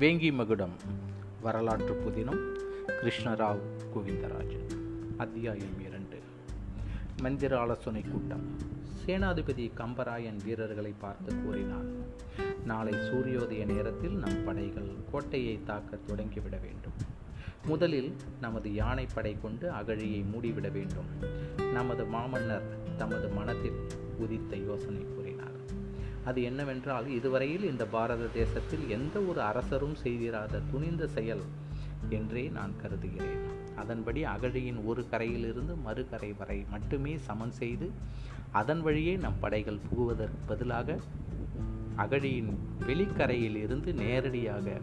வேங்கி மகுடம் வரலாற்று புதினம் கிருஷ்ணராவ் கோவிந்தராஜன். அத்தியாயம் இரண்டு. மந்திர ஆலோசனை கூட்டம். சேனாதிபதி கம்பராயன் வீரர்களை பார்த்து கூறினார் நாளை சூரியோதய நேரத்தில் நம் படைகள் கோட்டையை தாக்க தொடங்கிவிட வேண்டும். முதலில் நமது யானைப்படை கொண்டு அகழியை மூடிவிட வேண்டும். நமது மாமன்னர் தமது மனத்தில் உதித்த யோசனை அது என்னவென்றால் இதுவரையில் இந்த பாரத தேசத்தில் எந்த ஒரு அரசரும் செய்திராத துணிந்த செயல் என்றே நான் கருதுகிறேன். அதன்படி அகழியின் ஒரு கரையிலிருந்து மறுகரை வரை மட்டுமே சமன் செய்து அதன் வழியே நம் படைகள் புகுவதற்கு பதிலாக அகழியின் வெளிக்கரையில் இருந்து நேரடியாக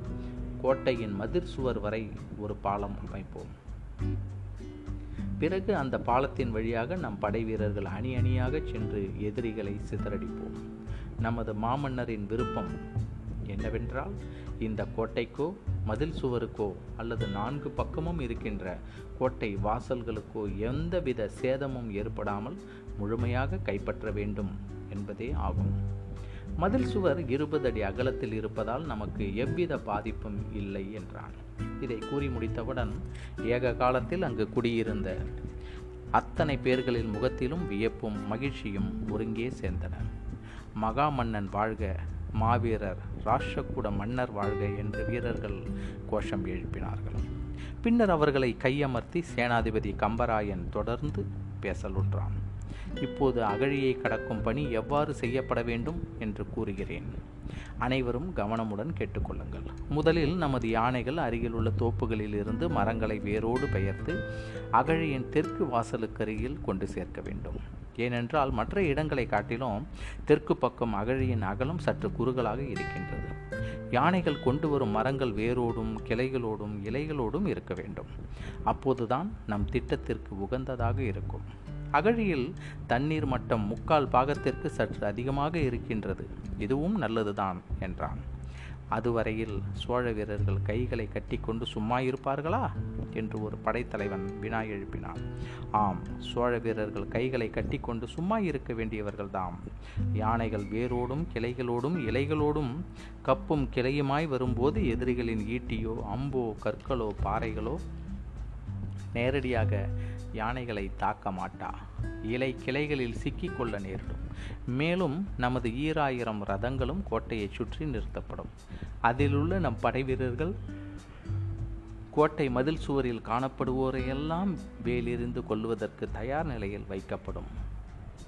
கோட்டையின் மதிர் சுவர் வரை ஒரு பாலம் அமைப்போம். பிறகு அந்த பாலத்தின் வழியாக நம் படை வீரர்கள் அணி அணியாக சென்று எதிரிகளை சிதறடிப்போம். நமது மாமன்னரின் விருப்பம் என்னவென்றால் இந்த கோட்டைக்கோ மதில் சுவருக்கோ அல்லது நான்கு பக்கமும் இருக்கின்ற கோட்டை வாசல்களுக்கோ எந்தவித சேதமும் ஏற்படாமல் முழுமையாக கைப்பற்ற வேண்டும் என்பதே ஆகும். மதில் சுவர் இருபது அடி அகலத்தில் இருப்பதால் நமக்கு எவ்வித பாதிப்பும் இல்லை என்றான். இதை கூறி முடித்தவுடன் ஏக காலத்தில் அங்கு குடியிருந்த அத்தனை பேர்களின் முகத்திலும் வியப்பும் மகிழ்ச்சியும் ஒருங்கே சேர்ந்தன. மகாமன்னன் வாழ்க மாவீரர் ராஷ்டிரகூட மன்னர் வாழ்க என்று வீரர்கள் கோஷம் எழுப்பினார்கள். பின்னர் அவர்களை கையமர்த்தி சேனாதிபதி கம்பராயன் தொடர்ந்து பேசலுற்றான் இப்போது அகழியை கடக்கும் பணி எவ்வாறு செய்யப்பட வேண்டும் என்று கூறுகிறேன். அனைவரும் கவனமுடன் கேட்டுக்கொள்ளுங்கள். முதலில் நமது யானைகள் அருகிலுள்ள தோப்புகளில் இருந்து மரங்களை வேரோடு பெயர்த்து அகழியின் தெற்கு வாசலுக்கருகில் கொண்டு சேர்க்க வேண்டும். ஏனென்றால் மற்ற இடங்களை காட்டிலும் தெற்கு பக்கம் அகழியின் அகலம் சற்று குறுகலாக இருக்கின்றது. யானைகள் கொண்டு வரும் மரங்கள் வேரோடும் கிளைகளோடும் இலைகளோடும் இருக்க வேண்டும். அப்போதுதான் நம் திட்டத்திற்கு உகந்ததாக இருக்கும். அகழியில் தண்ணீர் மட்டம் முக்கால் பாகத்திற்கு சற்று அதிகமாக இருக்கின்றது. இதுவும் நல்லதுதான் என்றான். அதுவரையில் சோழ வீரர்கள் கைகளை கட்டிக்கொண்டு சும்மா இருப்பார்களா? என்று ஒரு படைத்தலைவன் வினா எழுப்பினான். ஆம் சோழ வீரர்கள் கைகளை கட்டிக்கொண்டு சும்மா இருக்க வேண்டியவர்கள்தாம். யானைகள் வேரோடும் கிளைகளோடும் இலைகளோடும் கப்பும் கிளையுமாய் வரும்போது எதிரிகளின் ஈட்டியோ அம்போ கற்களோ பாறைகளோ நேரடியாக யானைகளை தாக்க மாட்டா. இலை கிளைகளில் சிக்கிக்கொள்ள நேரிடும். மேலும் நமது ஈராயிரம் ரதங்களும் கோட்டையை சுற்றி நிறுத்தப்படும். அதிலுள்ள நம் படை வீரர்கள் கோட்டை மதில் சுவரில் காணப்படுவோரையெல்லாம் வேலிருந்து கொள்வதற்கு தயார் நிலையில் வைக்கப்படும்.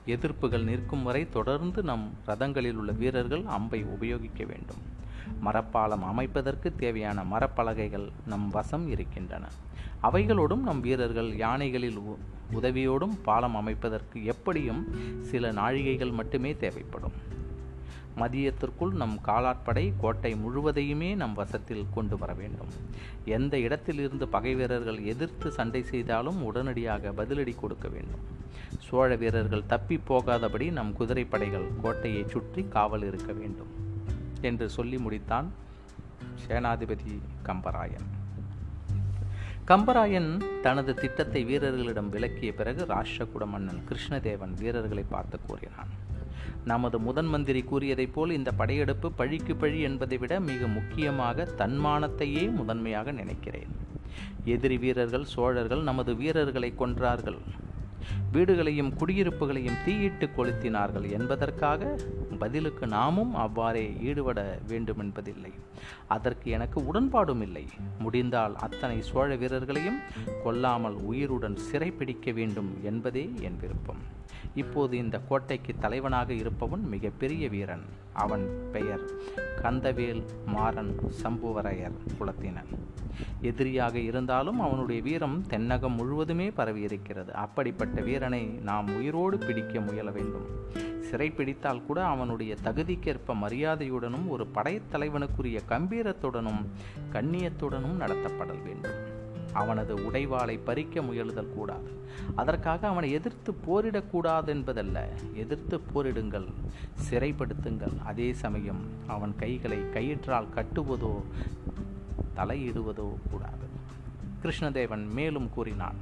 எதிர்ப்புகள் நிற்கும் வரை தொடர்ந்து நம் ரதங்களில் உள்ள வீரர்கள் அம்பை உபயோகிக்க வேண்டும். மரப்பாலம் அமைப்பதற்கு தேவையான மரப்பலகைகள் நம் வசம் இருக்கின்றன. அவைகளோடும் நம் வீரர்கள் யானைகளில் உதவியோடும் பாலம் அமைப்பதற்கு எப்படியும் சில நாழிகைகள் மட்டுமே தேவைப்படும். மதியத்திற்குள் நம் காலாட்படை கோட்டை முழுவதையுமே நம் வசத்தில் கொண்டு வர வேண்டும். எந்த இடத்திலிருந்து பகை வீரர்கள் எதிர்த்து சண்டை செய்தாலும் உடனடியாக பதிலடி கொடுக்க வேண்டும். சோழ வீரர்கள் தப்பி போகாதபடி நம் குதிரைப்படைகள் கோட்டையை சுற்றி காவல் இருக்க வேண்டும். என்று சொல்லி முடித்தான் சேனாதிபதி கம்பராயன். கம்பராயன் தனது திட்டத்தை வீரர்களிடம் விளக்கிய பிறகு ராஷ்டிரகுட மன்னன் கிருஷ்ணதேவன் வீரர்களை பார்த்து கூறினான். நமது முதன் மந்திரி கூறியதைப் போல் இந்த படையெடுப்பு பழிக்கு பழி என்பதை விட மிக முக்கியமாக தன்மானத்தையே முதன்மையாக நினைக்கிறேன். எதிரி வீரர்கள் சோழர்கள் நமது வீரர்களை கொன்றார்கள். வீடுகளையும் குடியிருப்புகளையும் தீயிட்டு கொளுத்தினார்கள் என்பதற்காக பதிலுக்கு நாமும் அவ்வாறே ஈடுபட வேண்டும் என்பதில்லை அதற்கு எனக்கு உடன்பாடும் இல்லை. முடிந்தால் அத்தனை சோழ வீரர்களையும் கொல்லாமல் உயிருடன் சிறைப்பிடிக்க வேண்டும் என்பதே என் விருப்பம். இப்போது இந்த கோட்டைக்கு தலைவனாக இருப்பவன் மிகப்பெரிய வீரன். அவன் பெயர் கந்தவேல் மாறன் சம்புவரையர் குலத்தினன். எதிரியாக இருந்தாலும் அவனுடைய வீரம் தென்னகம் முழுவதுமே பரவியிருக்கிறது. அப்படிப்பட்ட வீரனை நாம் உயிரோடு பிடிக்க முயல வேண்டும். சிறை பிடித்தால் கூட அவனுடைய தகுதிக்கேற்ப மரியாதையுடனும் ஒரு படைத்தலைவனுக்குரிய கம்பீரத்துடனும் கண்ணியத்துடனும் நடத்தப்படல் வேண்டும். அவனது உடைவாளை பறிக்க முயலுதல் கூடாது. அதற்காக அவனை எதிர்த்து போரிடக்கூடாது என்பதல்ல. எதிர்த்து போரிடுங்கள் சிறைப்படுத்துங்கள். அதே சமயம் அவன் கைகளை கயிற்றால் கட்டுவதோ தலையிடுவதோ கூடாது. கிருஷ்ணதேவன் மேலும் கூறினான்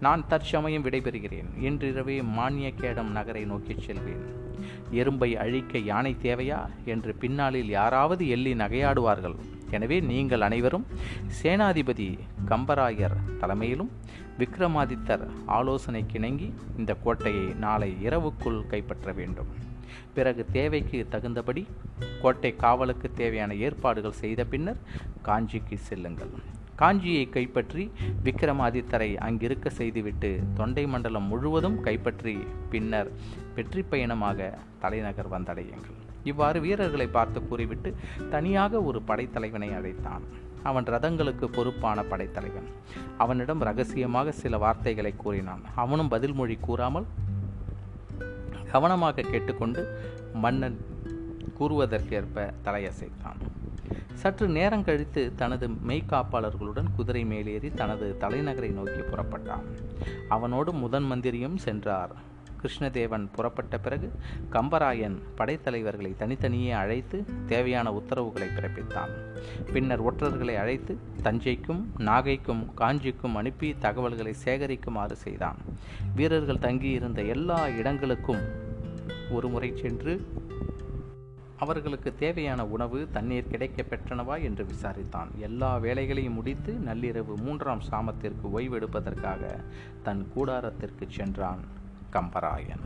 நான் தற்சமயம் விடைபெறுகிறேன். இன்றிரவே மானியக்கேடம் நகரை நோக்கிச் செல்வேன். எறும்பை அழிக்க யானை தேவையா? என்று பின்னாளில் யாராவது எள்ளி நகையாடுவார்கள். எனவே நீங்கள் அனைவரும் சேனாதிபதி கம்பராயர் தலைமையிலும் விக்ரமாதித்தர் ஆலோசனைக்கிணங்கி இந்த கோட்டையை நாளை இரவுக்குள் கைப்பற்ற வேண்டும். பிறகு தேவைக்கு தகுந்தபடி கோட்டை காவலுக்கு தேவையான ஏற்பாடுகள் செய்த பின்னர் காஞ்சிக்கு செல்லுங்கள். காஞ்சியை கைப்பற்றி விக்ரமாதித்தரை அங்கிருக்க செய்துவிட்டு தொண்டை மண்டலம் முழுவதும் கைப்பற்றி பின்னர் வெற்றி பயணமாக தலைநகர் வந்தடையுங்கள். இவ்வாறு வீரர்களை பார்த்து கூறிவிட்டு தனியாக ஒரு படைத்தலைவனை அழைத்தான். அவன் ரதங்களுக்கு பொறுப்பான படைத்தலைவன். அவனிடம் ரகசியமாக சில வார்த்தைகளை கூறினான். அவனும் பதில் மொழி கூறாமல் கவனமாக கேட்டுக்கொண்டு மன்னன் கூறுவதற்கேற்ப தலையசைத்தான். சற்று நேரம் கழித்து தனது மெய்காப்பாளர்களுடன் குதிரை மேலேறி தனது தலைநகரை நோக்கி புறப்பட்டான். அவனோடு முதன் மந்திரியும் சென்றார். கிருஷ்ணதேவன் புறப்பட்ட பிறகு கம்பராயன் படைத்தலைவர்களை தனித்தனியே அழைத்து தேவையான உத்தரவுகளை பிறப்பித்தான். பின்னர் ஒற்றர்களை அழைத்து தஞ்சைக்கும் நாகைக்கும் காஞ்சிக்கும் அனுப்பி தகவல்களை சேகரிக்குமாறு செய்தான். வீரர்கள் தங்கியிருந்த எல்லா இடங்களுக்கும் ஒருமுறை சென்று அவர்களுக்கு தேவையான உணவு தண்ணீர் கிடைக்க பெற்றனவா என்று விசாரித்தான். எல்லா வேலைகளையும் முடித்து நள்ளிரவு மூன்றாம் சாமத்திற்கு ஓய்வெடுப்பதற்காக தன் கூடாரத்திற்கு சென்றான். කම්පරාගෙන.